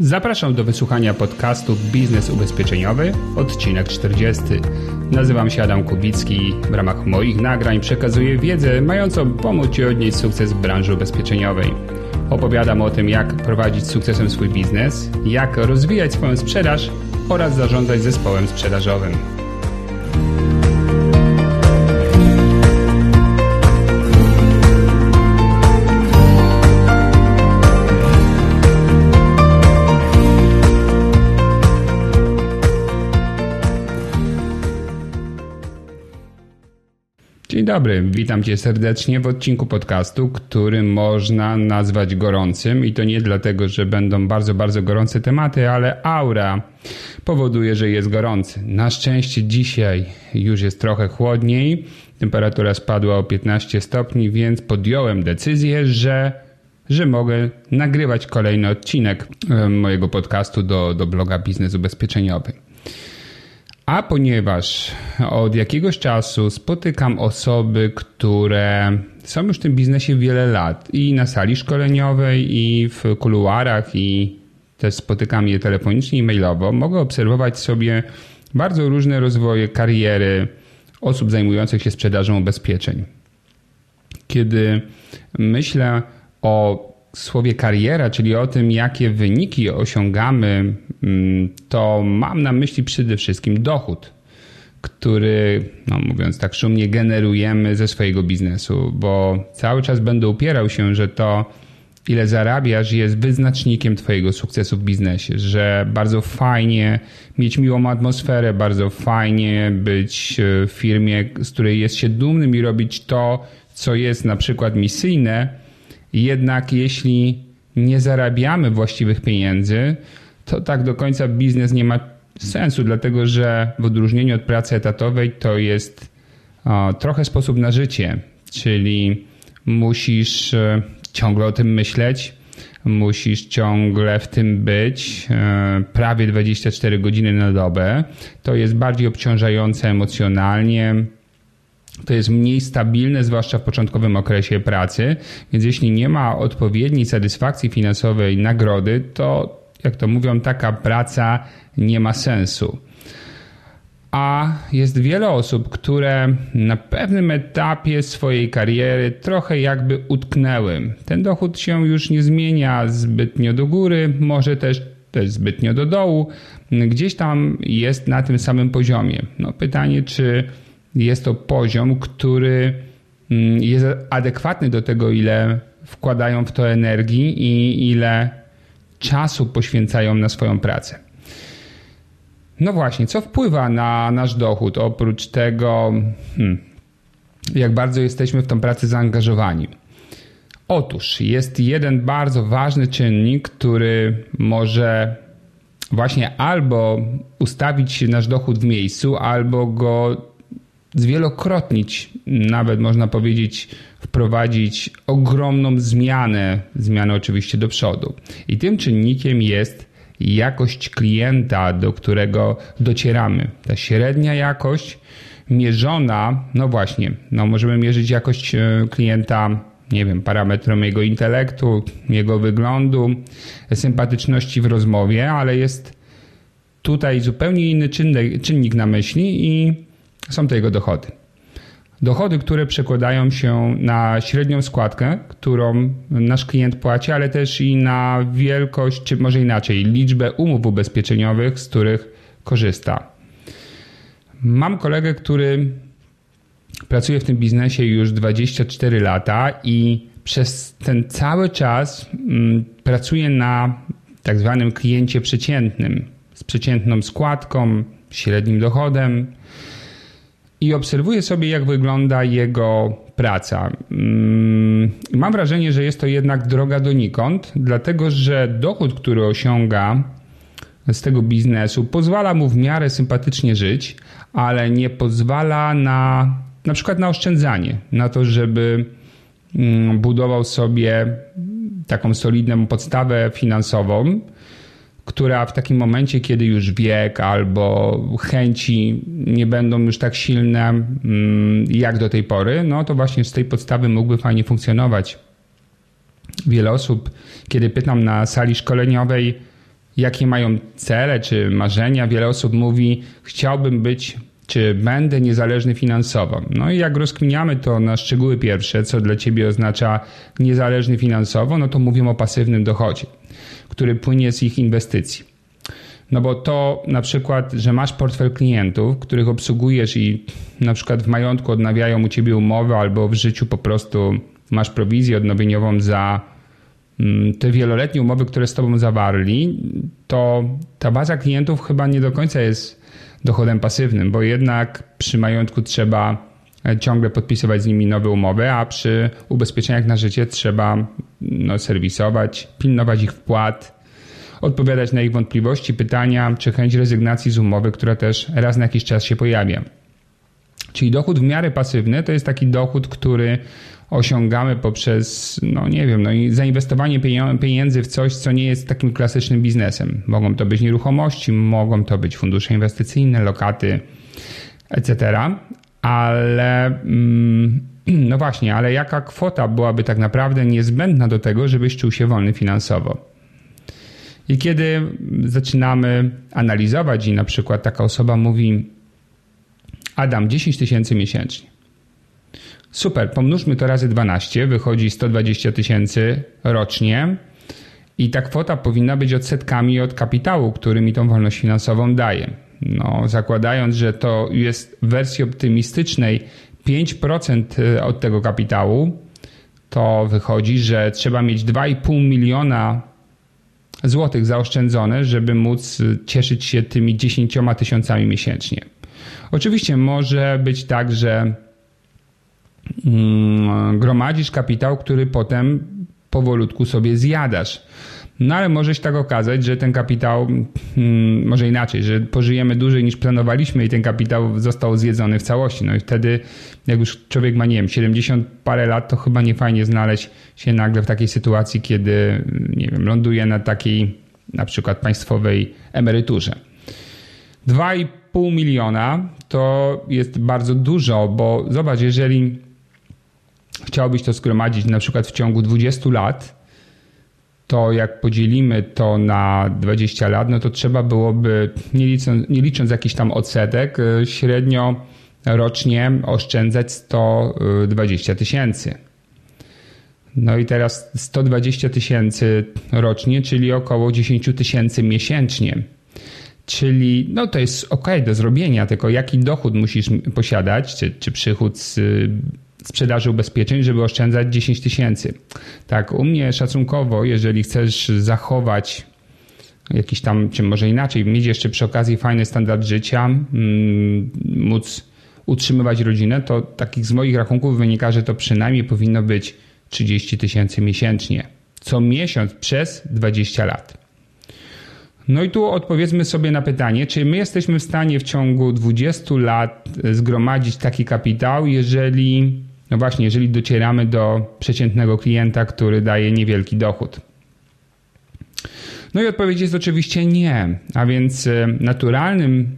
Zapraszam do wysłuchania podcastu Biznes Ubezpieczeniowy, odcinek 40. Nazywam się Adam Kubicki. W ramach moich nagrań przekazuję wiedzę mającą pomóc Ci odnieść sukces w branży ubezpieczeniowej. Opowiadam o tym, jak prowadzić sukcesem swój biznes, jak rozwijać swoją sprzedaż oraz zarządzać zespołem sprzedażowym. Dzień dobry, witam Cię serdecznie w odcinku podcastu, który można nazwać gorącym i to nie dlatego, że będą bardzo, bardzo gorące tematy, ale aura powoduje, że jest gorący. Na szczęście dzisiaj już jest trochę chłodniej, temperatura spadła o 15 stopni, więc podjąłem decyzję, że że mogę nagrywać kolejny odcinek mojego podcastu do, do bloga Biznes Ubezpieczeniowy. A ponieważ od jakiegoś czasu spotykam osoby, które są już w tym biznesie wiele lat i na sali szkoleniowej, i w kuluarach, i też spotykam je telefonicznie i mailowo, mogę obserwować sobie bardzo różne rozwoje kariery osób zajmujących się sprzedażą ubezpieczeń. Kiedy myślę o słowie kariera, czyli o tym, jakie wyniki osiągamy, mm, to mam na myśli przede wszystkim dochód, który, no mówiąc tak szumnie, generujemy ze swojego biznesu, bo cały czas będę upierał się, że to, ile zarabiasz, jest wyznacznikiem Twojego sukcesu w biznesie, że bardzo fajnie mieć miłą atmosferę, bardzo fajnie być w firmie, z której jest się dumnym i robić to, co jest na przykład misyjne jednak jeśli nie zarabiamy właściwych pieniędzy, to tak do końca biznes nie ma sensu, dlatego że w odróżnieniu od pracy etatowej to jest trochę sposób na życie, czyli musisz e, ciągle o tym myśleć, musisz ciągle w tym być, e, prawie 24 godziny na dobę. To jest bardziej obciążające emocjonalnie, to jest mniej stabilne, zwłaszcza w początkowym okresie pracy, więc jeśli nie ma odpowiedniej satysfakcji finansowej, nagrody, to jak to mówią, taka praca nie ma sensu. A jest wiele osób, które na pewnym etapie swojej kariery trochę jakby utknęły. Ten dochód się już nie zmienia zbytnio do góry, może też, też zbytnio do dołu. Gdzieś tam jest na tym samym poziomie. No pytanie, czy jest to poziom, który mm, jest adekwatny do tego, ile wkładają w to energii i ile czasu poświęcają na swoją pracę. No właśnie, co wpływa na nasz dochód oprócz tego, hmm, jak bardzo jesteśmy w tą pracę zaangażowani? Otóż jest jeden bardzo ważny czynnik, który może właśnie albo ustawić nasz dochód w miejscu, albo go zwielokrotnić, nawet można powiedzieć, wprowadzić ogromną zmianę, zmianę oczywiście do przodu. I tym czynnikiem jest jakość klienta, do którego docieramy. Ta średnia jakość mierzona, no właśnie, no możemy mierzyć jakość e, klienta, nie wiem, parametrom jego intelektu, jego wyglądu, sympatyczności w rozmowie, ale jest tutaj zupełnie inny czynnik, czynnik na myśli i są to jego dochody. Dochody, które przekładają się na średnią składkę, którą nasz klient płaci, ale też i na wielkość, czy może inaczej, liczbę umów ubezpieczeniowych, z których korzysta. Mam kolegę, który pracuje w tym biznesie już 24 lata i przez ten cały czas mm, pracuje na tak zwanym kliencie przeciętnym, z przeciętną składką, średnim dochodem i obserwuję sobie, jak wygląda jego praca. Mm, mam wrażenie, że jest to jednak droga donikąd, dlatego że dochód, który osiąga z tego biznesu, pozwala mu w miarę sympatycznie żyć, ale nie pozwala na na przykład na oszczędzanie, na to, żeby mm, budował sobie taką solidną podstawę finansową, która w takim momencie, kiedy już wiek albo chęci nie będą już tak silne mm, jak do tej pory, no to właśnie z tej podstawy mógłby fajnie funkcjonować. Wiele osób, kiedy pytam na sali szkoleniowej, jakie mają cele czy marzenia. Wiele osób mówi, chciałbym być czy będę niezależny finansowo. No i jak rozkminiamy to na szczegóły pierwsze, co dla ciebie oznacza niezależny finansowo, no to mówimy o pasywnym dochodzie, który płynie z ich inwestycji. No bo to na przykład, że masz portfel klientów, których obsługujesz i na przykład w majątku odnawiają u ciebie umowę albo w życiu po prostu masz prowizję odnowieniową za mm, te wieloletnie umowy, które z tobą zawarli, to ta baza klientów chyba nie do końca jest dochodem pasywnym, bo jednak przy majątku trzeba ciągle podpisywać z nimi nowe umowy, a przy ubezpieczeniach na życie trzeba no, serwisować, pilnować ich wpłat, odpowiadać na ich wątpliwości, pytania czy chęć rezygnacji z umowy, która też raz na jakiś czas się pojawia. Czyli dochód w miarę pasywny to jest taki dochód, który osiągamy poprzez, no nie wiem, no i zainwestowanie pieniędzy w coś, co nie jest takim klasycznym biznesem. Mogą to być nieruchomości, mogą to być fundusze inwestycyjne, lokaty, etc. Ale mm, no właśnie, ale jaka kwota byłaby tak naprawdę niezbędna do tego, żebyś czuł się wolny finansowo? I kiedy zaczynamy analizować i na przykład taka osoba mówi Adam 10 tysięcy miesięcznie. Super, pomnóżmy to razy 12, wychodzi 120 tysięcy rocznie i ta kwota powinna być odsetkami od kapitału, który mi tą wolność finansową daje. No, zakładając, że to jest w wersji optymistycznej 5% od tego kapitału, to wychodzi, że trzeba mieć 2,5 miliona złotych zaoszczędzone, żeby móc cieszyć się tymi 10 tysiącami miesięcznie. Oczywiście może być tak, że gromadzisz kapitał, który potem powolutku sobie zjadasz. No ale może się tak okazać, że ten kapitał, hmm, może inaczej, że pożyjemy dłużej niż planowaliśmy i ten kapitał został zjedzony w całości. No i wtedy, jak już człowiek ma, nie wiem, 70 parę lat, to chyba nie fajnie znaleźć się nagle w takiej sytuacji, kiedy, nie wiem, ląduje na takiej na przykład państwowej emeryturze. 2,5 miliona to jest bardzo dużo, bo zobacz, jeżeli chciałbyś to zgromadzić na przykład w ciągu 20 lat, to jak podzielimy to na 20 lat, no to trzeba byłoby, nie licząc, nie licząc jakiś tam odsetek, y, średnio rocznie oszczędzać 120 tysięcy. No i teraz 120 tysięcy rocznie, czyli około 10 tysięcy miesięcznie. Czyli no to jest ok do zrobienia, tylko jaki dochód musisz posiadać, czy, czy przychód z sprzedaży ubezpieczeń, żeby oszczędzać 10 tysięcy. Tak, u mnie szacunkowo, jeżeli chcesz zachować jakiś tam, czy może inaczej, mieć jeszcze przy okazji fajny standard życia, mm, móc utrzymywać rodzinę, to takich z moich rachunków wynika, że to przynajmniej powinno być 30 tysięcy miesięcznie. Co miesiąc przez 20 lat. No i tu odpowiedzmy sobie na pytanie, czy my jesteśmy w stanie w ciągu 20 lat zgromadzić taki kapitał, jeżeli no właśnie, jeżeli docieramy do przeciętnego klienta, który daje niewielki dochód. No i odpowiedź jest oczywiście nie. A więc e, naturalnym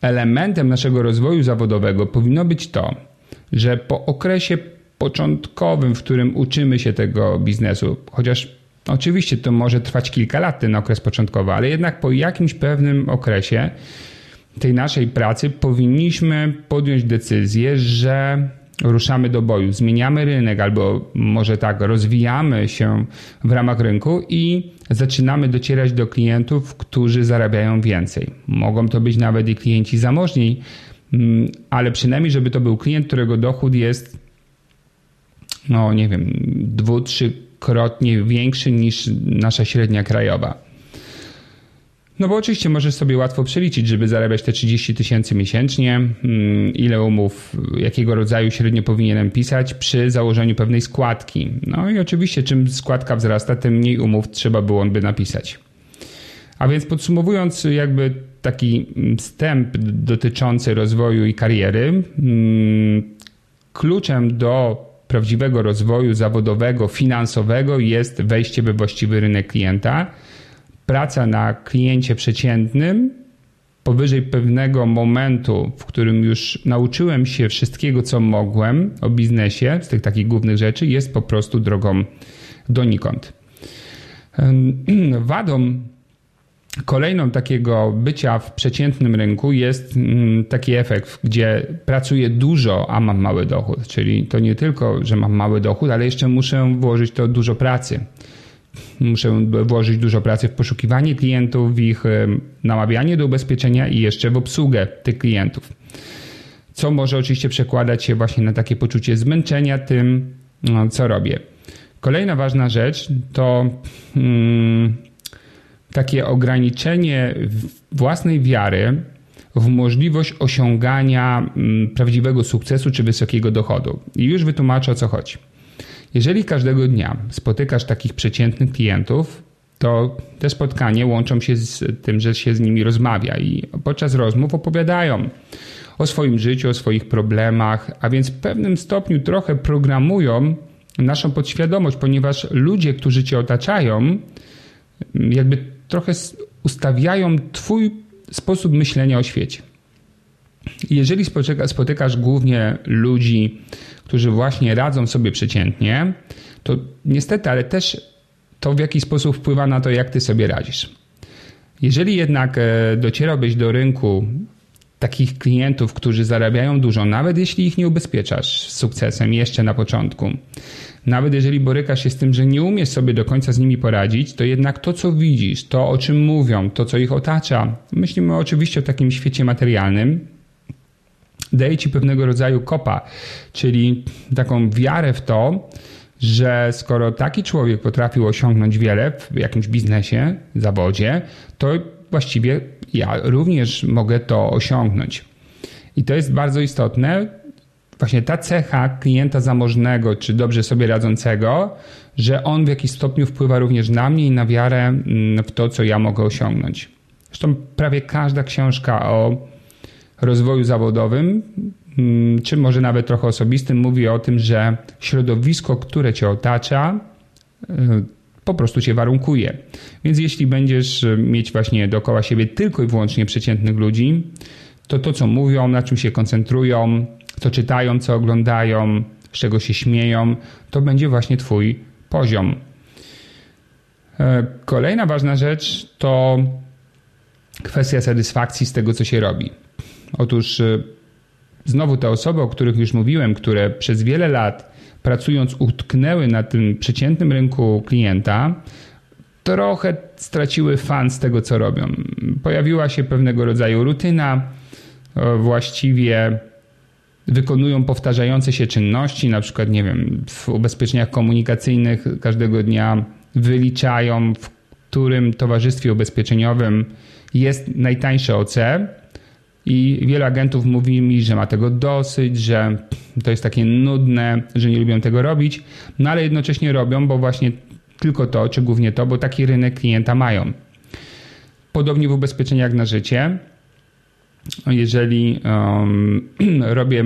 elementem naszego rozwoju zawodowego powinno być to, że po okresie początkowym, w którym uczymy się tego biznesu, chociaż oczywiście to może trwać kilka lat, ten okres początkowy, ale jednak po jakimś pewnym okresie tej naszej pracy powinniśmy podjąć decyzję, że ruszamy do boju, zmieniamy rynek albo może tak, rozwijamy się w ramach rynku i zaczynamy docierać do klientów, którzy zarabiają więcej. Mogą to być nawet i klienci zamożni, mm, ale przynajmniej, żeby to był klient, którego dochód jest, no nie wiem, dwu, trzykrotnie większy niż nasza średnia krajowa. No bo oczywiście możesz sobie łatwo przeliczyć, żeby zarabiać te 30 tysięcy miesięcznie, mm, ile umów, jakiego rodzaju średnio powinienem pisać przy założeniu pewnej składki. No i oczywiście czym składka wzrasta, tym mniej umów trzeba byłoby napisać. A więc podsumowując jakby taki wstęp dotyczący rozwoju i kariery, mm, kluczem do prawdziwego rozwoju zawodowego, finansowego jest wejście we właściwy rynek klienta – praca na kliencie przeciętnym powyżej pewnego momentu, w którym już nauczyłem się wszystkiego, co mogłem o biznesie, z tych takich głównych rzeczy, jest po prostu drogą donikąd. Wadą Kolejną takiego bycia w przeciętnym rynku jest mm, taki efekt, gdzie pracuję dużo, a mam mały dochód. Czyli to nie tylko, że mam mały dochód, ale jeszcze muszę włożyć to dużo pracy. Muszę włożyć dużo pracy w poszukiwanie klientów, w ich namawianie do ubezpieczenia i jeszcze w obsługę tych klientów. Co może oczywiście przekładać się właśnie na takie poczucie zmęczenia tym, no, co robię. Kolejna ważna rzecz to. Hmm, takie ograniczenie własnej wiary w możliwość osiągania mm, prawdziwego sukcesu czy wysokiego dochodu. I już wytłumaczę o co chodzi. Jeżeli każdego dnia spotykasz takich przeciętnych klientów, to te spotkania łączą się z tym, że się z nimi rozmawia i podczas rozmów opowiadają o swoim życiu, o swoich problemach, a więc w pewnym stopniu trochę programują naszą podświadomość, ponieważ ludzie, którzy cię otaczają, jakby trochę ustawiają Twój sposób myślenia o świecie. Jeżeli spotykasz głównie ludzi, którzy właśnie radzą sobie przeciętnie, to niestety, ale też to w jaki sposób wpływa na to, jak ty sobie radzisz. Jeżeli jednak e, docierałbyś do rynku takich klientów, którzy zarabiają dużo, nawet jeśli ich nie ubezpieczasz z sukcesem jeszcze na początku, nawet jeżeli borykasz się z tym, że nie umiesz sobie do końca z nimi poradzić, to jednak to, co widzisz, to o czym mówią, to, co ich otacza, myślimy oczywiście o takim świecie materialnym, daje ci pewnego rodzaju kopa, czyli taką wiarę w to, że skoro taki człowiek potrafił osiągnąć wiele w jakimś biznesie, zawodzie, to właściwie ja również mogę to osiągnąć. I to jest bardzo istotne, właśnie ta cecha klienta zamożnego czy dobrze sobie radzącego, że on w jakiś stopniu wpływa również na mnie i na wiarę mm, w to, co ja mogę osiągnąć. Zresztą prawie każda książka o rozwoju zawodowym, mm, czy może nawet trochę osobistym, mówi o tym, że środowisko, które cię otacza, y, po prostu cię warunkuje. Więc jeśli będziesz mieć właśnie dookoła siebie tylko i wyłącznie przeciętnych ludzi, to to, co mówią, na czym się koncentrują, co czytają, co oglądają, z czego się śmieją, to będzie właśnie Twój poziom. E, kolejna ważna rzecz to kwestia satysfakcji z tego, co się robi. Otóż e, znowu te osoby, o których już mówiłem, które przez wiele lat pracując utknęły na tym przeciętnym rynku klienta, trochę straciły fan z tego, co robią. Pojawiła się pewnego rodzaju rutyna, właściwie wykonują powtarzające się czynności, na przykład, nie wiem, w ubezpieczeniach komunikacyjnych każdego dnia wyliczają, w którym towarzystwie ubezpieczeniowym jest najtańsze OC. I wielu agentów mówi mi, że ma tego dosyć, że to jest takie nudne, że nie lubią tego robić, no ale jednocześnie robią, bo właśnie tylko to, czy głównie to, bo taki rynek klienta mają. Podobnie w ubezpieczeniach na życie jeżeli um, robię,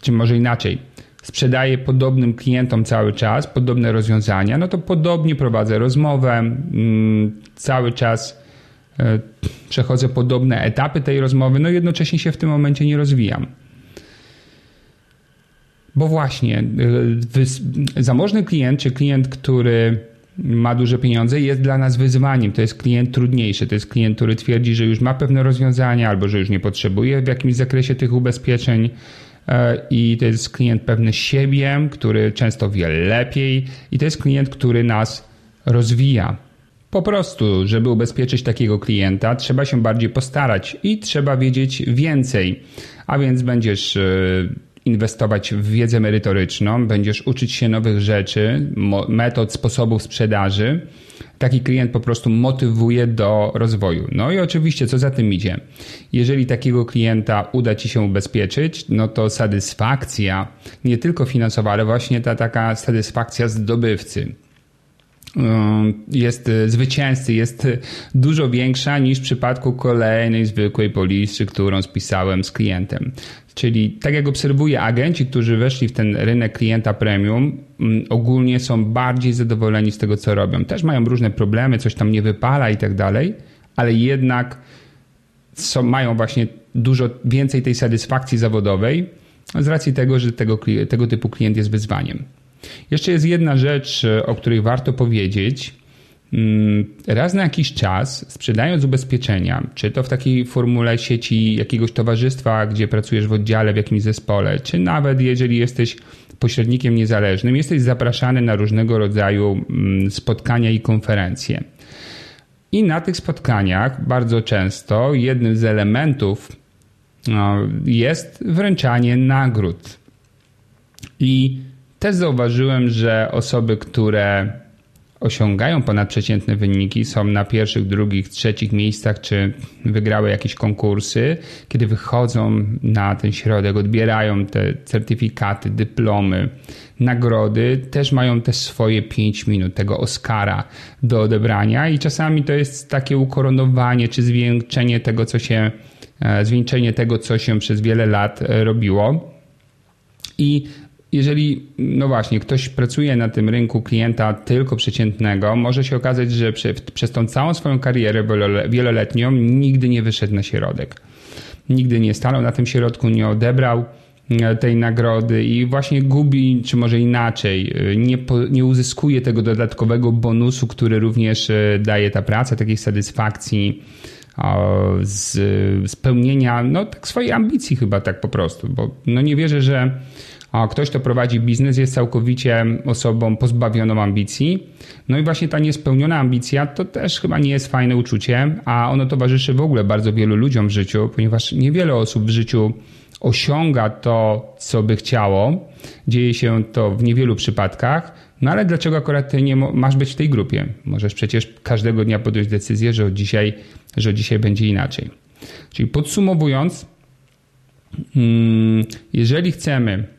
czy może inaczej, sprzedaję podobnym klientom cały czas podobne rozwiązania, no to podobnie prowadzę rozmowę, um, cały czas przechodzę podobne etapy tej rozmowy, no jednocześnie się w tym momencie nie rozwijam. Bo właśnie e, zamożny klient, czy klient, który ma duże pieniądze, jest dla nas wyzwaniem. To jest klient trudniejszy. To jest klient, który twierdzi, że już ma pewne rozwiązania albo że już nie potrzebuje w jakimś zakresie tych ubezpieczeń. E, I to jest klient pewny siebie, który często wie lepiej, i to jest klient, który nas rozwija. Po prostu, żeby ubezpieczyć takiego klienta, trzeba się bardziej postarać i trzeba wiedzieć więcej. A więc będziesz e, inwestować w wiedzę merytoryczną, będziesz uczyć się nowych rzeczy, metod, sposobów sprzedaży. Taki klient po prostu motywuje do rozwoju. No i oczywiście, co za tym idzie? Jeżeli takiego klienta uda ci się ubezpieczyć, no to satysfakcja, nie tylko finansowa, ale właśnie ta taka satysfakcja zdobywcy jest zwycięzcy, jest dużo większa niż w przypadku kolejnej zwykłej polisy, którą spisałem z klientem. Czyli tak jak obserwuję agenci, którzy weszli w ten rynek klienta premium, mm, ogólnie są bardziej zadowoleni z tego, co robią. Też mają różne problemy, coś tam nie wypala i tak dalej, ale jednak są, mają właśnie dużo więcej tej satysfakcji zawodowej z racji tego, że tego, tego typu klient jest wyzwaniem. Jeszcze jest jedna rzecz, o której warto powiedzieć. mm, raz na jakiś czas, sprzedając ubezpieczenia, czy to w takiej formule sieci jakiegoś towarzystwa, gdzie pracujesz w oddziale, w jakimś zespole, czy nawet jeżeli jesteś pośrednikiem niezależnym, jesteś zapraszany na różnego rodzaju mm, spotkania i konferencje. I na tych spotkaniach bardzo często jednym z elementów no, jest wręczanie nagród. I też zauważyłem, że osoby, które osiągają ponadprzeciętne wyniki, są na pierwszych, drugich, trzecich miejscach, czy wygrały jakieś konkursy, kiedy wychodzą na ten środek, odbierają te certyfikaty, dyplomy, nagrody, też mają też swoje 5 minut tego Oscara do odebrania i czasami to jest takie ukoronowanie, czy zwieńczenie tego, co się, e, zwieńczenie tego, co się przez wiele lat e, robiło. I jeżeli, no właśnie, ktoś pracuje na tym rynku klienta tylko przeciętnego, może się okazać, że przez tą całą swoją karierę wieloletnią nigdy nie wyszedł na środek. Nigdy nie stanął na tym środku, nie odebrał e, tej nagrody i właśnie gubi, czy może inaczej, e, nie, nie uzyskuje tego dodatkowego bonusu, który również e, daje ta praca, takiej satysfakcji, z spełnienia no, tak swojej ambicji chyba tak po prostu, bo no nie wierzę, że a ktoś, kto prowadzi biznes, jest całkowicie osobą pozbawioną ambicji. No i właśnie ta niespełniona ambicja to też chyba nie jest fajne uczucie, a ono towarzyszy w ogóle bardzo wielu ludziom w życiu, ponieważ niewiele osób w życiu osiąga to, co by chciało. Dzieje się to w niewielu przypadkach. No ale dlaczego akurat ty nie masz być w tej grupie? Możesz przecież każdego dnia podjąć decyzję, że od dzisiaj, że od dzisiaj będzie inaczej. Czyli podsumowując, mm, jeżeli chcemy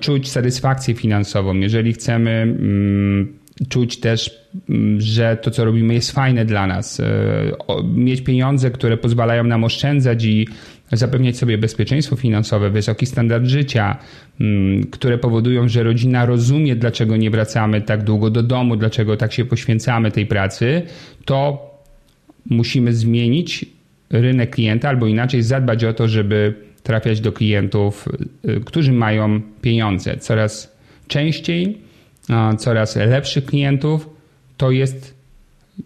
czuć satysfakcję finansową, jeżeli chcemy mm, czuć też, mm, że to, co robimy, jest fajne dla nas, e, mieć pieniądze, które pozwalają nam oszczędzać i zapewniać sobie bezpieczeństwo finansowe, wysoki standard życia, mm, które powodują, że rodzina rozumie, dlaczego nie wracamy tak długo do domu, dlaczego tak się poświęcamy tej pracy, to musimy zmienić rynek klienta albo inaczej zadbać o to, żeby trafiać do klientów, y, którzy mają pieniądze. Coraz częściej, coraz lepszych klientów to jest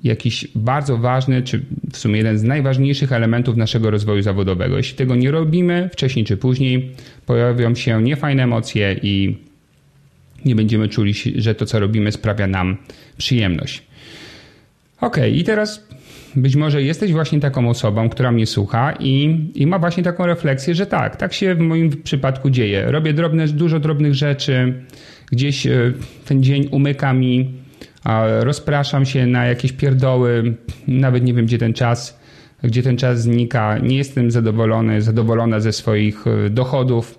jakiś bardzo ważny, czy w sumie jeden z najważniejszych elementów naszego rozwoju zawodowego. Jeśli tego nie robimy, wcześniej czy później pojawią się niefajne emocje i nie będziemy czuli, że to, co robimy, sprawia nam przyjemność. Ok, i teraz być może jesteś właśnie taką osobą, która mnie słucha i, i ma właśnie taką refleksję, że tak, tak się w moim przypadku dzieje. Robię drobne, dużo drobnych rzeczy, gdzieś e, ten dzień umyka mi, rozpraszam się na jakieś pierdoły, nawet nie wiem, gdzie ten czas, gdzie ten czas znika. Nie jestem zadowolony, zadowolona ze swoich e, dochodów.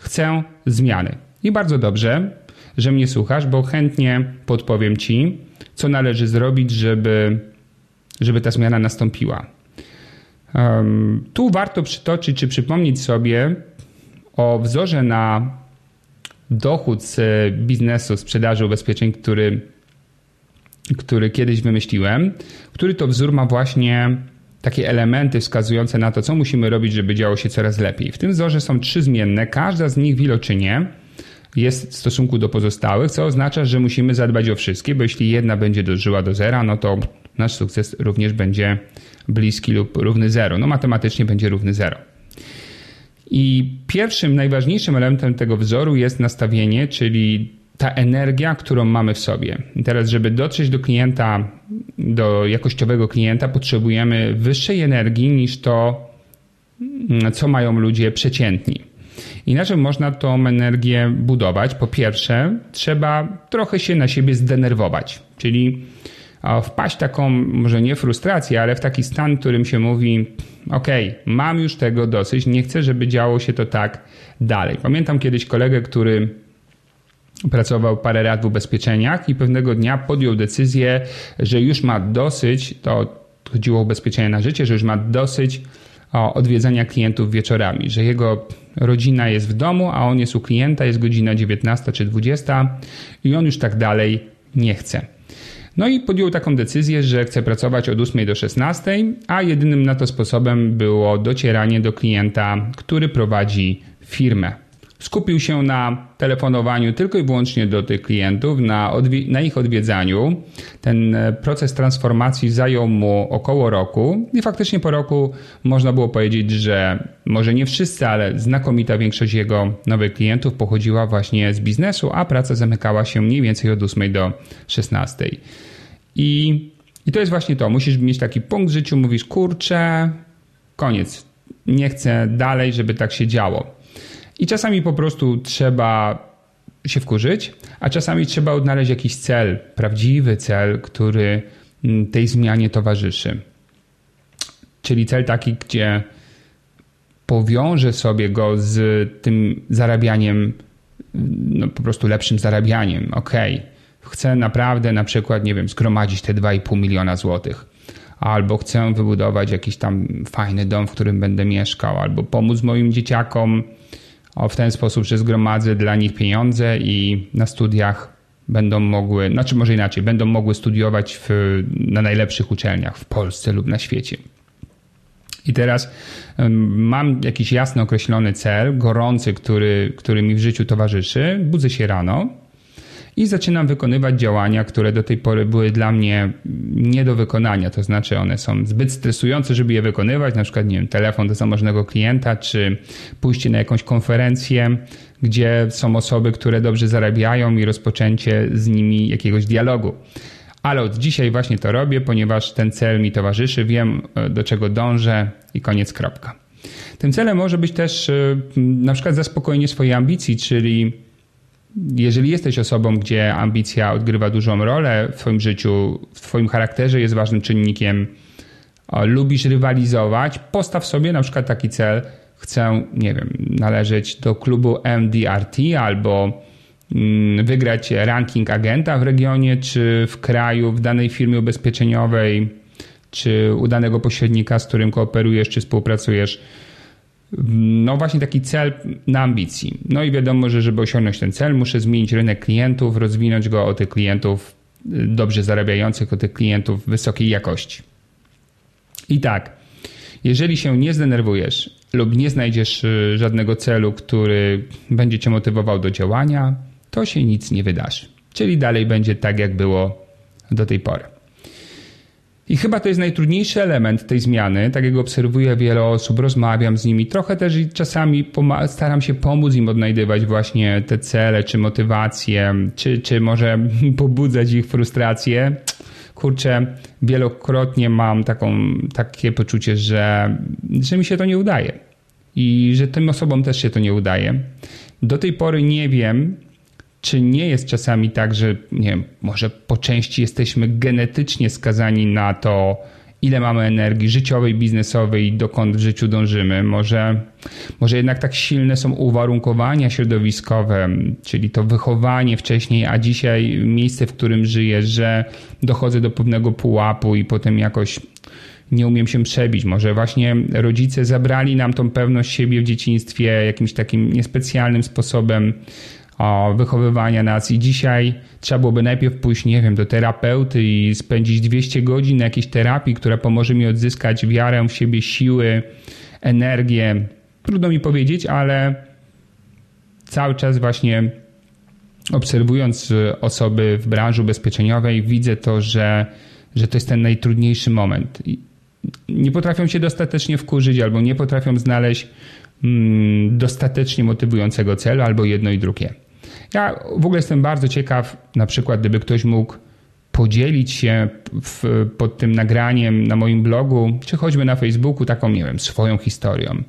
Chcę zmiany. I bardzo dobrze, że mnie słuchasz, bo chętnie podpowiem Ci, co należy zrobić, żeby żeby ta zmiana nastąpiła. Tu warto przytoczyć czy przypomnieć sobie o wzorze na dochód z biznesu sprzedaży ubezpieczeń, który, który kiedyś wymyśliłem, który to wzór ma właśnie takie elementy wskazujące na to, co musimy robić, żeby działo się coraz lepiej. W tym wzorze są trzy zmienne, każda z nich w iloczynie jest w stosunku do pozostałych, co oznacza, że musimy zadbać o wszystkie, bo jeśli jedna będzie dożyła do zera, no to nasz sukces również będzie bliski lub równy zero. No matematycznie będzie równy zero. I pierwszym, najważniejszym elementem tego wzoru jest nastawienie, czyli ta energia, którą mamy w sobie. I teraz, żeby dotrzeć do klienta, do jakościowego klienta, potrzebujemy wyższej energii niż to, co mają ludzie przeciętni. Inaczej można tą energię budować. Po pierwsze, trzeba trochę się na siebie zdenerwować, czyli wpaść taką, może nie frustrację, ale w taki stan, w którym się mówi: OK, mam już tego dosyć, nie chcę, żeby działo się to tak dalej. Pamiętam kiedyś kolegę, który pracował parę lat w ubezpieczeniach i pewnego dnia podjął decyzję, że już ma dosyć, to chodziło o ubezpieczenie na życie, że już ma dosyć odwiedzania klientów wieczorami, że jego rodzina jest w domu, a on jest u klienta, jest godzina 19 czy 20 i on już tak dalej nie chce. No i podjął taką decyzję, że chce pracować od 8 do 16, a jedynym na to sposobem było docieranie do klienta, który prowadzi firmę. Skupił się na telefonowaniu tylko i wyłącznie do tych klientów, na, na, ich odwiedzaniu. Ten e, proces transformacji zajął mu około roku i faktycznie po roku można było powiedzieć, że może nie wszyscy, ale znakomita większość jego nowych klientów pochodziła właśnie z biznesu, a praca zamykała się mniej więcej od 8 do 16. I, i to jest właśnie to. Musisz mieć taki punkt w życiu, mówisz, kurczę, koniec. Nie chcę dalej, żeby tak się działo. I czasami po prostu trzeba się wkurzyć, a czasami trzeba odnaleźć jakiś cel, prawdziwy cel, który mm, tej zmianie towarzyszy. Czyli cel taki, gdzie powiążę sobie go z tym zarabianiem, no po prostu lepszym zarabianiem. Ok, chcę naprawdę na przykład, nie wiem, zgromadzić te 2,5 miliona złotych. Albo chcę wybudować jakiś tam fajny dom, w którym będę mieszkał, albo pomóc moim dzieciakom w ten sposób, że zgromadzę dla nich pieniądze i na studiach będą mogły, znaczy może inaczej, będą mogły studiować w, na najlepszych uczelniach w Polsce lub na świecie. I teraz mam jakiś jasno określony cel, gorący, który, który mi w życiu towarzyszy. Budzę się rano, i zaczynam wykonywać działania, które do tej pory były dla mnie nie do wykonania. To znaczy, one są zbyt stresujące, żeby je wykonywać, na przykład, nie wiem, telefon do zamożnego klienta, czy pójście na jakąś konferencję, gdzie są osoby, które dobrze zarabiają i rozpoczęcie z nimi jakiegoś dialogu. Ale od dzisiaj właśnie to robię, ponieważ ten cel mi towarzyszy, wiem do czego dążę i koniec, kropka. Tym celem może być też e, na przykład zaspokojenie swojej ambicji, czyli jeżeli jesteś osobą, gdzie ambicja odgrywa dużą rolę w Twoim życiu, w Twoim charakterze jest ważnym czynnikiem, lubisz rywalizować, postaw sobie na przykład taki cel, chcę, nie wiem, należeć do klubu MDRT albo mm, wygrać ranking agenta w regionie, czy w kraju, w danej firmie ubezpieczeniowej, czy u danego pośrednika, z którym kooperujesz, czy współpracujesz no właśnie taki cel na ambicji. No i wiadomo, że żeby osiągnąć ten cel, muszę zmienić rynek klientów, rozwinąć go o tych klientów y, dobrze zarabiających, o tych klientów wysokiej jakości. I tak, jeżeli się nie zdenerwujesz lub nie znajdziesz y, żadnego celu, który będzie cię motywował do działania, to się nic nie wydarzy. Czyli dalej będzie tak, jak było do tej pory. I chyba to jest najtrudniejszy element tej zmiany. Tak jak obserwuję wiele osób, rozmawiam z nimi, trochę też czasami staram się pomóc im odnajdywać właśnie te cele, czy motywacje, czy, czy może pobudzać ich frustrację. Kurczę, wielokrotnie mam taką, takie poczucie, że, że mi się to nie udaje i że tym osobom też się to nie udaje. Do tej pory nie wiem, czy nie jest czasami tak, że nie wiem, może po części jesteśmy genetycznie skazani na to, ile mamy energii życiowej, biznesowej, dokąd w życiu dążymy. Może, może jednak tak silne są uwarunkowania środowiskowe, czyli to wychowanie wcześniej, a dzisiaj miejsce, w którym żyję, że dochodzę do pewnego pułapu i potem jakoś nie umiem się przebić. Może właśnie rodzice zabrali nam tą pewność siebie w dzieciństwie jakimś takim niespecjalnym sposobem wychowywania nas i dzisiaj trzeba byłoby najpierw pójść, nie wiem, do terapeuty i spędzić 200 godzin na jakiejś terapii, która pomoże mi odzyskać wiarę w siebie, siły, energię. Trudno mi powiedzieć, ale cały czas właśnie obserwując osoby w branży ubezpieczeniowej widzę to, że, że to jest ten najtrudniejszy moment. Nie potrafią się dostatecznie wkurzyć albo nie potrafią znaleźć mm, dostatecznie motywującego celu albo jedno i drugie. Ja w ogóle jestem bardzo ciekaw, na przykład, gdyby ktoś mógł podzielić się w, pod tym nagraniem na moim blogu, czy choćby na Facebooku, taką, nie wiem, swoją historią.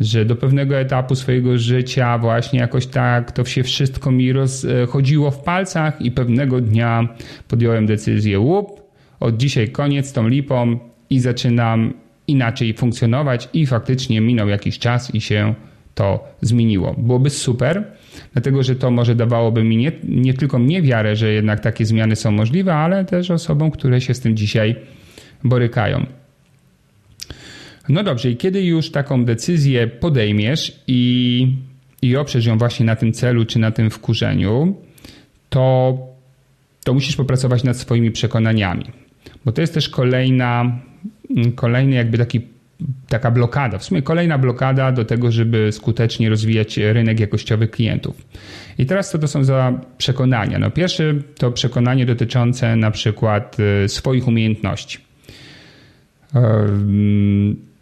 Że do pewnego etapu swojego życia właśnie jakoś tak to się wszystko mi rozchodziło w palcach i pewnego dnia podjąłem decyzję, łup, od dzisiaj koniec tą lipą i zaczynam inaczej funkcjonować i faktycznie minął jakiś czas i się to zmieniło. Byłoby super, dlatego że to może dawałoby mi nie, nie tylko mnie wiarę, że jednak takie zmiany są możliwe, ale też osobom, które się z tym dzisiaj borykają. No dobrze, i kiedy już taką decyzję podejmiesz i, i oprzesz ją właśnie na tym celu czy na tym wkurzeniu, to, to musisz popracować nad swoimi przekonaniami. Bo to jest też kolejna, kolejny jakby taki taka blokada, w sumie kolejna blokada do tego, żeby skutecznie rozwijać rynek jakościowych klientów. I teraz co to są za przekonania? No pierwsze to przekonanie dotyczące na przykład y, swoich umiejętności.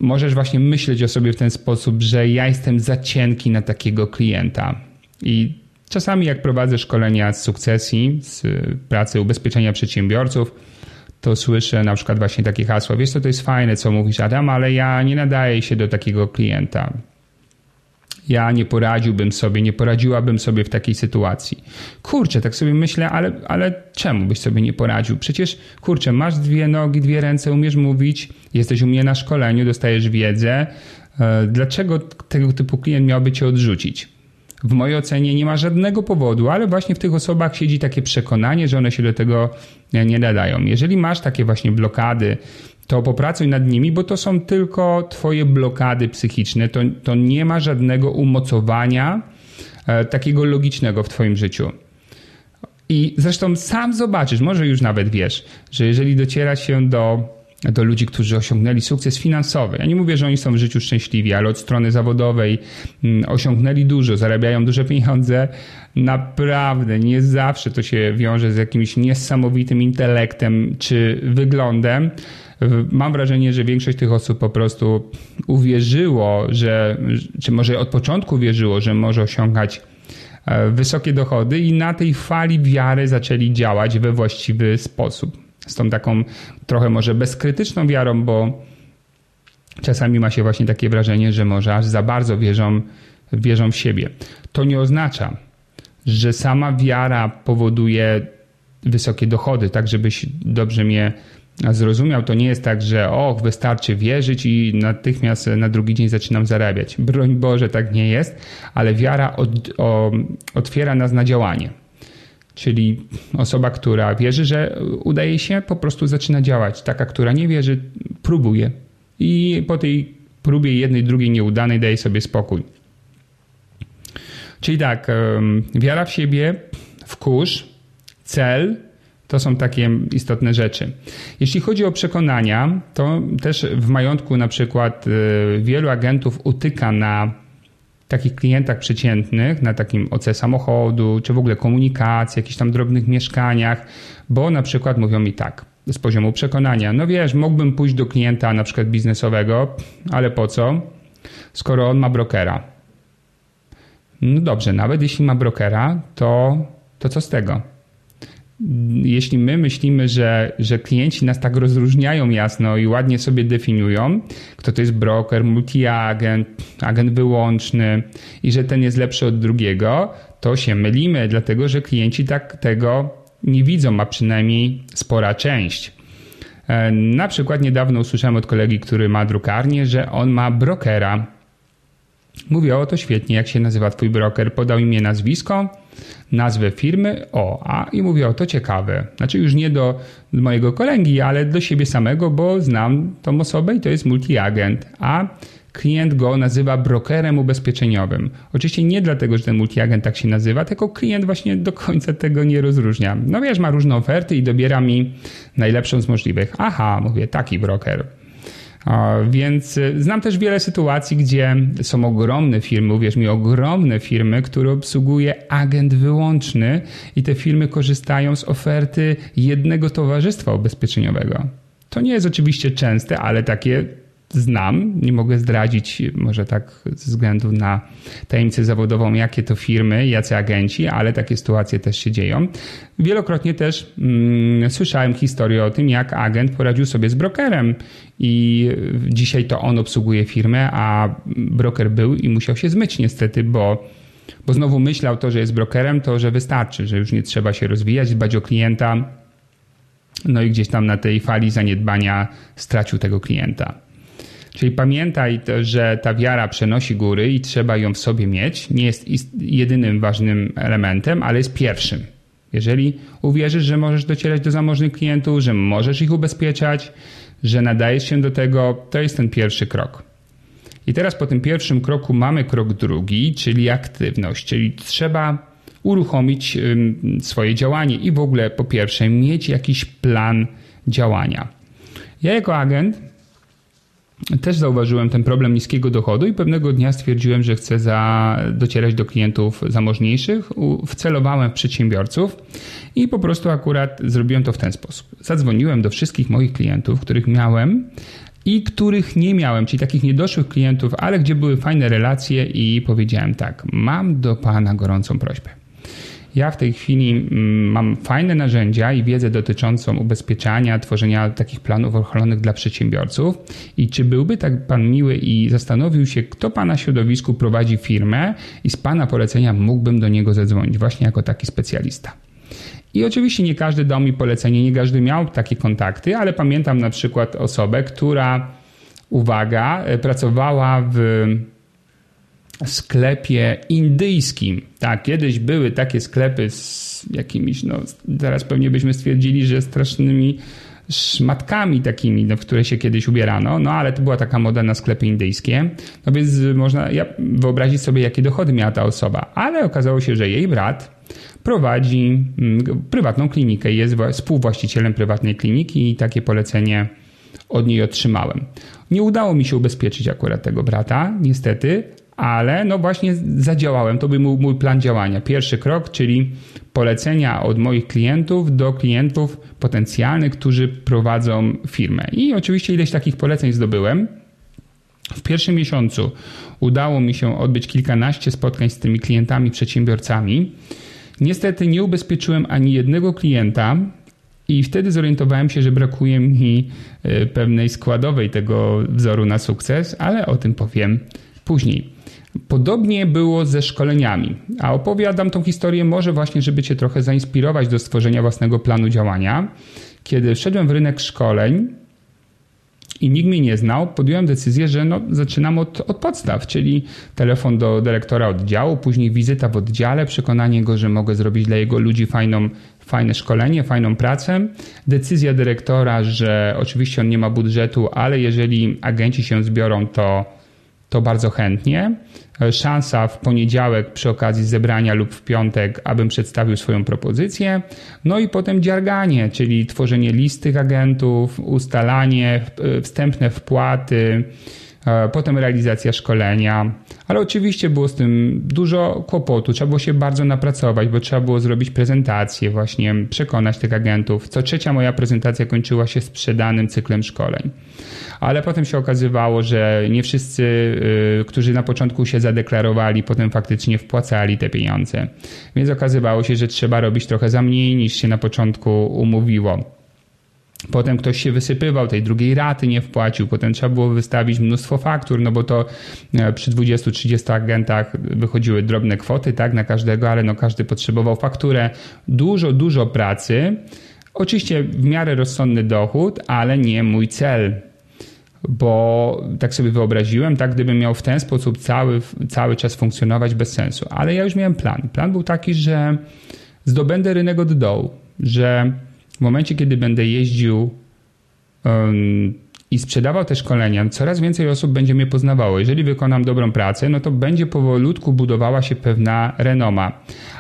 Możesz właśnie myśleć o sobie w ten sposób, że ja jestem za cienki na takiego klienta. I czasami jak prowadzę szkolenia z sukcesji, z pracy ubezpieczenia przedsiębiorców, to słyszę na przykład właśnie takie hasło, wiesz co, to jest fajne, co mówisz Adam, ale ja nie nadaję się do takiego klienta. Ja nie poradziłbym sobie, nie poradziłabym sobie w takiej sytuacji. Kurczę, tak sobie myślę, ale, ale czemu byś sobie nie poradził? Przecież, kurczę, masz dwie nogi, dwie ręce, umiesz mówić, jesteś u mnie na szkoleniu, dostajesz wiedzę. E, dlaczego tego typu klient miałby cię odrzucić? W mojej ocenie nie ma żadnego powodu, ale właśnie w tych osobach siedzi takie przekonanie, że one się do tego nie nadają. Jeżeli masz takie właśnie blokady, to popracuj nad nimi, bo to są tylko Twoje blokady psychiczne. To, to nie ma żadnego umocowania e, takiego logicznego w Twoim życiu. I zresztą sam zobaczysz, może już nawet wiesz, że jeżeli dociera się do do ludzi, którzy osiągnęli sukces finansowy. Ja nie mówię, że oni są w życiu szczęśliwi, ale od strony zawodowej mm, osiągnęli dużo, zarabiają duże pieniądze. Naprawdę nie zawsze to się wiąże z jakimś niesamowitym intelektem czy wyglądem. Mam wrażenie, że większość tych osób po prostu uwierzyło, że, czy może od początku wierzyło, że może osiągać e, wysokie dochody i na tej fali wiary zaczęli działać we właściwy sposób z tą taką trochę może bezkrytyczną wiarą, bo czasami ma się właśnie takie wrażenie, że może aż za bardzo wierzą, wierzą w siebie. To nie oznacza, że sama wiara powoduje wysokie dochody, tak żebyś dobrze mnie zrozumiał, to nie jest tak, że och, wystarczy wierzyć i natychmiast na drugi dzień zaczynam zarabiać. Broń Boże, tak nie jest, ale wiara od, o, otwiera nas na działanie. Czyli osoba, która wierzy, że udaje się, po prostu zaczyna działać. Taka, która nie wierzy, próbuje. I po tej próbie jednej, drugiej nieudanej daje sobie spokój. Czyli tak, wiara w siebie, wkurz, cel to są takie istotne rzeczy. Jeśli chodzi o przekonania, to też w majątku na przykład y, wielu agentów utyka na takich klientach przeciętnych, na takim OC samochodu, czy w ogóle komunikacji, jakichś tam drobnych mieszkaniach, bo na przykład mówią mi tak, z poziomu przekonania, no wiesz, mógłbym pójść do klienta na przykład biznesowego, ale po co, skoro on ma brokera. No dobrze, nawet jeśli ma brokera, to, to co z tego? Jeśli my myślimy, że, że klienci nas tak rozróżniają jasno i ładnie sobie definiują, kto to jest broker, multi-agent, agent wyłączny i że ten jest lepszy od drugiego, to się mylimy, dlatego że klienci tak tego nie widzą, a przynajmniej spora część. E, na przykład niedawno usłyszałem od kolegi, który ma drukarnię, że on ma brokera. Mówię, o to świetnie, jak się nazywa twój broker, podał imię, nazwisko, nazwę firmy, o, a i mówię, o to ciekawe. Znaczy już nie do mojego kolegi, ale do siebie samego, bo znam tą osobę i to jest multiagent, a klient go nazywa brokerem ubezpieczeniowym. Oczywiście nie dlatego, że ten multiagent tak się nazywa, tylko klient właśnie do końca tego nie rozróżnia. No wiesz, ma różne oferty i dobiera mi najlepszą z możliwych. Aha, mówię, taki broker. Więc y, znam też wiele sytuacji, gdzie są ogromne firmy, uwierz mi, ogromne firmy, które obsługuje agent wyłączny i te firmy korzystają z oferty jednego towarzystwa ubezpieczeniowego. To nie jest oczywiście częste, ale takie znam, nie mogę zdradzić może tak ze względu na tajemnicę zawodową, jakie to firmy, jacy agenci, ale takie sytuacje też się dzieją. Wielokrotnie też mm, słyszałem historię o tym, jak agent poradził sobie z brokerem i dzisiaj to on obsługuje firmę, a broker był i musiał się zmyć niestety, bo bo znowu myślał to, że jest brokerem, to że wystarczy, że już nie trzeba się rozwijać, dbać o klienta. No i gdzieś tam na tej fali zaniedbania stracił tego klienta. Czyli pamiętaj, że ta wiara przenosi góry i trzeba ją w sobie mieć. Nie jest jedynym ważnym elementem, ale jest pierwszym. Jeżeli uwierzysz, że możesz docierać do zamożnych klientów, że możesz ich ubezpieczać, że nadajesz się do tego, to jest ten pierwszy krok. I teraz po tym pierwszym kroku mamy krok drugi, czyli aktywność, czyli trzeba uruchomić swoje działanie i w ogóle po pierwsze mieć jakiś plan działania. Ja jako agent też zauważyłem ten problem niskiego dochodu i pewnego dnia stwierdziłem, że chcę za, docierać do klientów zamożniejszych. Wcelowałem w przedsiębiorców i po prostu akurat zrobiłem to w ten sposób. Zadzwoniłem do wszystkich moich klientów, których miałem i których nie miałem, czyli takich niedoszłych klientów, ale gdzie były fajne relacje i powiedziałem tak, mam do Pana gorącą prośbę. Ja w tej chwili mm, mam fajne narzędzia i wiedzę dotyczącą ubezpieczania, tworzenia takich planów ochronnych dla przedsiębiorców. I czy byłby tak pan miły i zastanowił się, kto pana środowisku prowadzi firmę i z pana polecenia mógłbym do niego zadzwonić, właśnie jako taki specjalista. I oczywiście nie każdy dał mi polecenie, nie każdy miał takie kontakty, ale pamiętam na przykład osobę, która, uwaga, pracowała w sklepie indyjskim. Tak, kiedyś były takie sklepy z jakimiś, no teraz pewnie byśmy stwierdzili, że strasznymi szmatkami takimi, no, w które się kiedyś ubierano, no ale to była taka moda na sklepy indyjskie. No więc można wyobrazić sobie, jakie dochody miała ta osoba. Ale okazało się, że jej brat prowadzi mm, prywatną klinikę, jest współwłaścicielem prywatnej kliniki i takie polecenie od niej otrzymałem. Nie udało mi się ubezpieczyć akurat tego brata, niestety, ale no właśnie zadziałałem. To był mój plan działania. Pierwszy krok, czyli polecenia od moich klientów do klientów potencjalnych, którzy prowadzą firmę. I oczywiście ileś takich poleceń zdobyłem. W pierwszym miesiącu udało mi się odbyć kilkanaście spotkań z tymi klientami, przedsiębiorcami. Niestety nie ubezpieczyłem ani jednego klienta, i wtedy zorientowałem się, że brakuje mi e, pewnej składowej tego wzoru na sukces, ale o tym powiem później. Podobnie było ze szkoleniami, a opowiadam tą historię może właśnie, żeby Cię trochę zainspirować do stworzenia własnego planu działania. Kiedy wszedłem w rynek szkoleń i nikt mnie nie znał, podjąłem decyzję, że no, zaczynam od, od podstaw, czyli telefon do dyrektora oddziału, później wizyta w oddziale, przekonanie go, że mogę zrobić dla jego ludzi fajną, fajne szkolenie, fajną pracę. Decyzja dyrektora, że oczywiście on nie ma budżetu, ale jeżeli agenci się zbiorą, to to bardzo chętnie. Szansa w poniedziałek przy okazji zebrania lub w piątek, abym przedstawił swoją propozycję. No i potem dziarganie, czyli tworzenie listy agentów, ustalanie, wstępne wpłaty, E, potem realizacja szkolenia, ale oczywiście było z tym dużo kłopotu. Trzeba było się bardzo napracować, bo trzeba było zrobić prezentację, właśnie przekonać tych agentów. Co trzecia moja prezentacja kończyła się sprzedanym cyklem szkoleń. Ale potem się okazywało, że nie wszyscy, y, którzy na początku się zadeklarowali, potem faktycznie wpłacali te pieniądze. Więc okazywało się, że trzeba robić trochę za mniej niż się na początku umówiło. Potem ktoś się wysypywał, tej drugiej raty nie wpłacił, potem trzeba było wystawić mnóstwo faktur, no bo to e, przy 20-30 agentach wychodziły drobne kwoty, tak, na każdego, ale no każdy potrzebował fakturę. Dużo, dużo pracy. Oczywiście w miarę rozsądny dochód, ale nie mój cel. Bo tak sobie wyobraziłem, tak gdybym miał w ten sposób cały, cały czas funkcjonować bez sensu. Ale ja już miałem plan. Plan był taki, że zdobędę rynek od dołu, że w momencie, kiedy będę jeździł um, i sprzedawał te szkolenia, coraz więcej osób będzie mnie poznawało. Jeżeli wykonam dobrą pracę, no to będzie powolutku budowała się pewna renoma.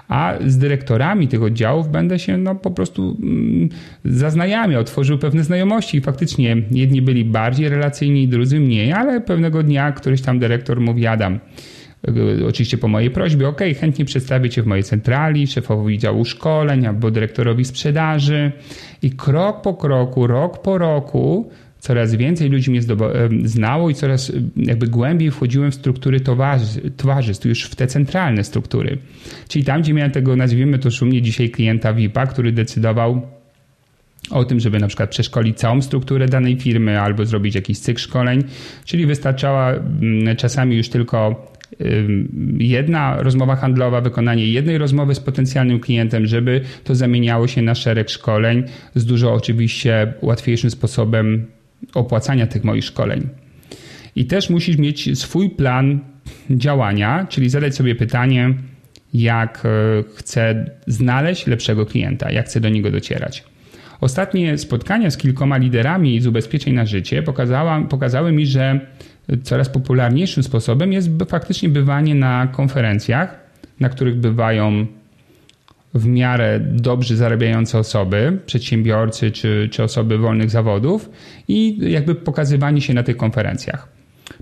A z dyrektorami tych oddziałów będę się no, po prostu mm, zaznajamiał, pewne znajomości i faktycznie jedni byli bardziej relacyjni, drudzy mniej, ale pewnego dnia któryś tam dyrektor mówi Adam, oczywiście po mojej prośbie, ok, chętnie przedstawię Cię w mojej centrali, szefowi działu szkoleń albo dyrektorowi sprzedaży. I krok po kroku, rok po roku coraz więcej ludzi mnie e, znało i coraz e, jakby głębiej wchodziłem w struktury towarzystw, już w te centralne struktury. Czyli tam, gdzie miałem tego, nazwijmy to szumnie dzisiaj klienta VIP-a, który decydował o tym, żeby na przykład przeszkolić całą strukturę danej firmy albo zrobić jakiś cykl szkoleń, czyli wystarczała czasami już tylko jedna rozmowa handlowa, wykonanie jednej rozmowy z potencjalnym klientem, żeby to zamieniało się na szereg szkoleń z dużo oczywiście łatwiejszym sposobem opłacania tych moich szkoleń. I też musisz mieć swój plan działania, czyli zadać sobie pytanie, jak e, chcę znaleźć lepszego klienta, jak chcę do niego docierać. Ostatnie spotkania z kilkoma liderami z ubezpieczeń na życie pokazały mi, że coraz popularniejszym sposobem jest faktycznie bywanie na konferencjach, na których bywają w miarę dobrze zarabiające osoby, przedsiębiorcy czy, czy osoby wolnych zawodów i jakby pokazywanie się na tych konferencjach.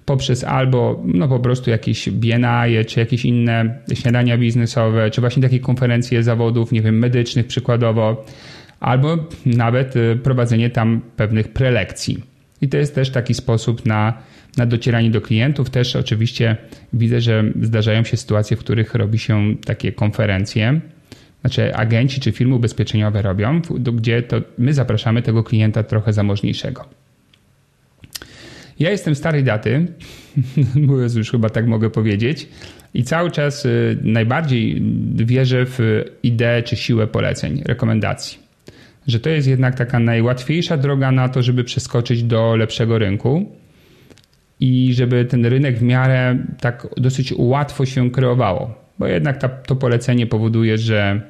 Poprzez albo no po prostu jakieś bienaje, czy jakieś inne śniadania biznesowe, czy właśnie takie konferencje zawodów, nie wiem, medycznych przykładowo, albo nawet y, prowadzenie tam pewnych prelekcji. I to jest też taki sposób na, na docieranie do klientów. Też oczywiście widzę, że zdarzają się sytuacje, w których robi się takie konferencje, znaczy agenci czy firmy ubezpieczeniowe robią, gdzie to my zapraszamy tego klienta trochę zamożniejszego. Ja jestem starej daty, mówiąc już chyba tak mogę powiedzieć, i cały czas y, najbardziej wierzę w ideę czy siłę poleceń, rekomendacji. Że to jest jednak taka najłatwiejsza droga na to, żeby przeskoczyć do lepszego rynku i żeby ten rynek w miarę tak dosyć łatwo się kreowało. Bo jednak ta, to polecenie powoduje, że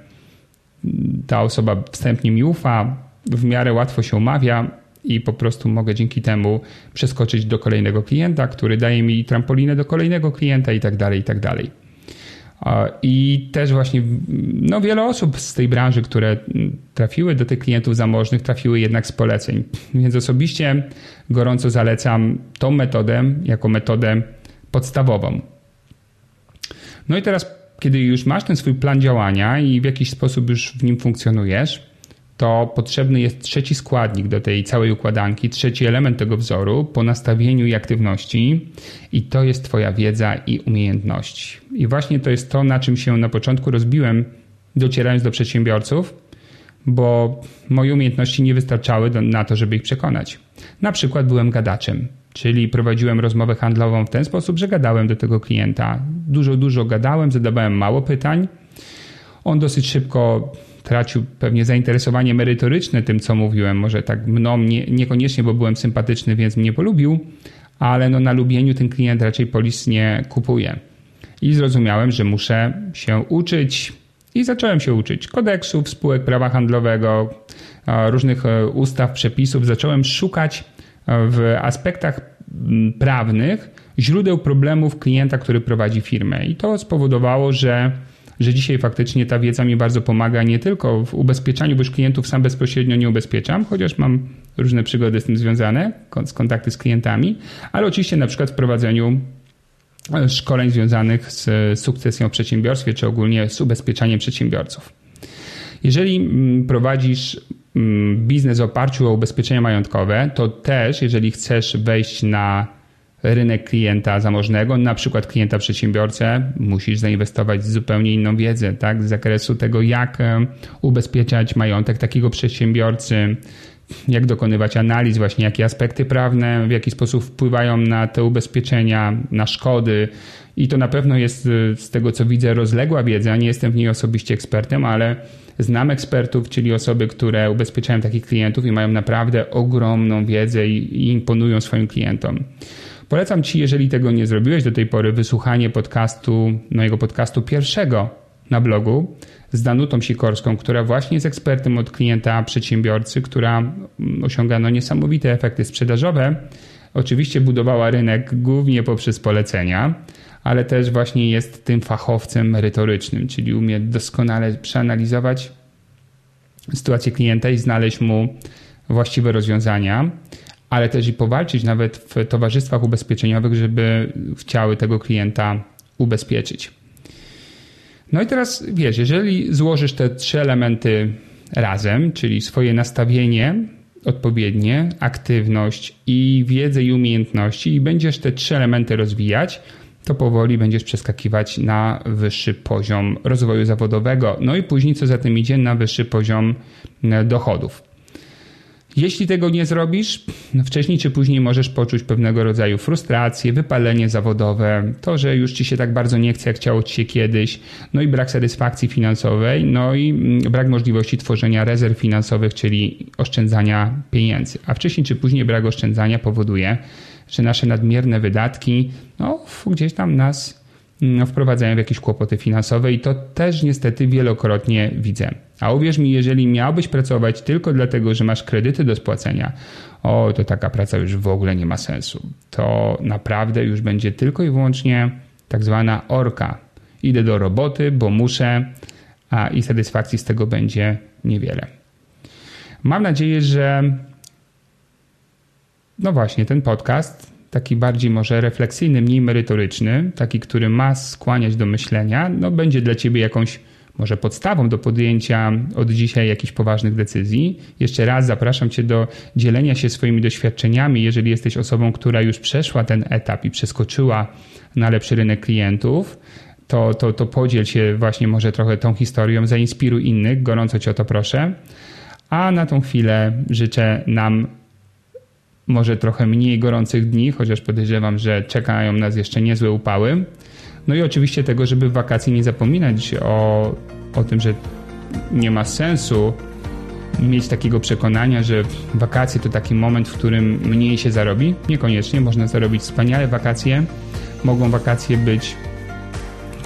ta osoba wstępnie mi ufa, w miarę łatwo się umawia i po prostu mogę dzięki temu przeskoczyć do kolejnego klienta, który daje mi trampolinę do kolejnego klienta i tak dalej, i tak dalej. I też właśnie no, wiele osób z tej branży, które trafiły do tych klientów zamożnych, trafiły jednak z poleceń. Więc osobiście gorąco zalecam tą metodę jako metodę podstawową. No i teraz kiedy już masz ten swój plan działania i w jakiś sposób już w nim funkcjonujesz, to potrzebny jest trzeci składnik do tej całej układanki, trzeci element tego wzoru po nastawieniu i aktywności, i to jest Twoja wiedza i umiejętności. I właśnie to jest to, na czym się na początku rozbiłem, docierając do przedsiębiorców, bo moje umiejętności nie wystarczały do, na to, żeby ich przekonać. Na przykład byłem gadaczem. Czyli prowadziłem rozmowę handlową w ten sposób, że gadałem do tego klienta. Dużo, dużo gadałem, zadawałem mało pytań. On dosyć szybko tracił pewnie zainteresowanie merytoryczne tym, co mówiłem. Może tak mną nie, niekoniecznie, bo byłem sympatyczny, więc mnie polubił, ale no na lubieniu ten klient raczej polis nie kupuje. I zrozumiałem, że muszę się uczyć i zacząłem się uczyć kodeksów, spółek prawa handlowego, różnych e, ustaw, przepisów. Zacząłem szukać w aspektach prawnych źródeł problemów klienta, który prowadzi firmę. I to spowodowało, że, że dzisiaj faktycznie ta wiedza mi bardzo pomaga nie tylko w ubezpieczaniu, bo już klientów sam bezpośrednio nie ubezpieczam, chociaż mam różne przygody z tym związane, z kontakty z klientami, ale oczywiście na przykład w prowadzeniu e, szkoleń związanych z sukcesją w przedsiębiorstwie, czy ogólnie z ubezpieczaniem przedsiębiorców. Jeżeli mm, prowadzisz Mm, biznes w oparciu o ubezpieczenia majątkowe, to też, jeżeli chcesz wejść na rynek klienta zamożnego, na przykład klienta przedsiębiorcę, musisz zainwestować w zupełnie inną wiedzę, tak, z zakresu tego, jak e, ubezpieczać majątek takiego przedsiębiorcy, jak dokonywać analiz, właśnie jakie aspekty prawne, w jaki sposób wpływają na te ubezpieczenia, na szkody. I to na pewno jest e, z tego, co widzę, rozległa wiedza. Nie jestem w niej osobiście ekspertem, ale Znam ekspertów, czyli osoby, które ubezpieczają takich klientów i mają naprawdę ogromną wiedzę i, i imponują swoim klientom. Polecam Ci, jeżeli tego nie zrobiłeś do tej pory, wysłuchanie podcastu, mojego podcastu pierwszego na blogu z Danutą Sikorską, która właśnie jest ekspertem od klienta przedsiębiorcy, która mm, osiąga no niesamowite efekty sprzedażowe. Oczywiście budowała rynek głównie poprzez polecenia, ale też właśnie jest tym fachowcem merytorycznym, czyli umie doskonale przeanalizować sytuację klienta i znaleźć mu właściwe rozwiązania, ale też i powalczyć nawet w towarzystwach ubezpieczeniowych, żeby chciały tego klienta ubezpieczyć. No i teraz wiesz, jeżeli złożysz te trzy elementy razem, czyli swoje nastawienie odpowiednie, aktywność i wiedzę i umiejętności, i będziesz te trzy elementy rozwijać, to powoli będziesz przeskakiwać na wyższy poziom rozwoju zawodowego, no i później, co za tym idzie, na wyższy poziom dochodów. Jeśli tego nie zrobisz, no wcześniej czy później możesz poczuć pewnego rodzaju frustrację, wypalenie zawodowe, to, że już ci się tak bardzo nie chce, jak chciało ci się kiedyś, no i brak satysfakcji finansowej, no i mm, brak możliwości tworzenia rezerw finansowych, czyli oszczędzania pieniędzy. A wcześniej czy później brak oszczędzania powoduje, że nasze nadmierne wydatki no, gdzieś tam nas wprowadzają w jakieś kłopoty finansowe i to też niestety wielokrotnie widzę. A uwierz mi, jeżeli miałbyś pracować tylko dlatego, że masz kredyty do spłacenia, o, to taka praca już w ogóle nie ma sensu. To naprawdę już będzie tylko i wyłącznie tak zwana orka. Idę do roboty, bo muszę, a i satysfakcji z tego będzie niewiele. Mam nadzieję, że no właśnie, ten podcast, taki bardziej może refleksyjny, mniej merytoryczny, taki, który ma skłaniać do myślenia, no będzie dla Ciebie jakąś może podstawą do podjęcia od dzisiaj jakichś poważnych decyzji. Jeszcze raz zapraszam Cię do dzielenia się swoimi doświadczeniami, jeżeli jesteś osobą, która już przeszła ten etap i przeskoczyła na lepszy rynek klientów. To, to, to podziel się właśnie może trochę tą historią, zainspiruj innych, gorąco Cię o to proszę. A na tą chwilę życzę nam może trochę mniej gorących dni, chociaż podejrzewam, że czekają nas jeszcze niezłe upały. No i oczywiście tego, żeby w wakacje nie zapominać o, o tym, że nie ma sensu mieć takiego przekonania, że wakacje to taki moment, w którym mniej się zarobi. Niekoniecznie, można zarobić wspaniale wakacje. Mogą wakacje być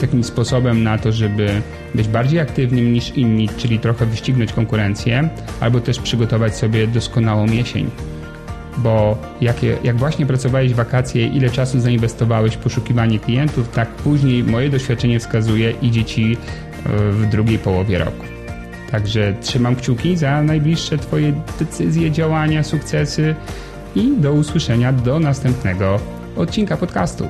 takim sposobem na to, żeby być bardziej aktywnym niż inni, czyli trochę wyścignąć konkurencję, albo też przygotować sobie doskonałą jesień bo jak, jak właśnie pracowałeś wakacje, ile czasu zainwestowałeś w poszukiwanie klientów, tak później moje doświadczenie wskazuje idzie ci e, w drugiej połowie roku. Także trzymam kciuki za najbliższe Twoje decyzje, działania, sukcesy i do usłyszenia do następnego odcinka podcastu.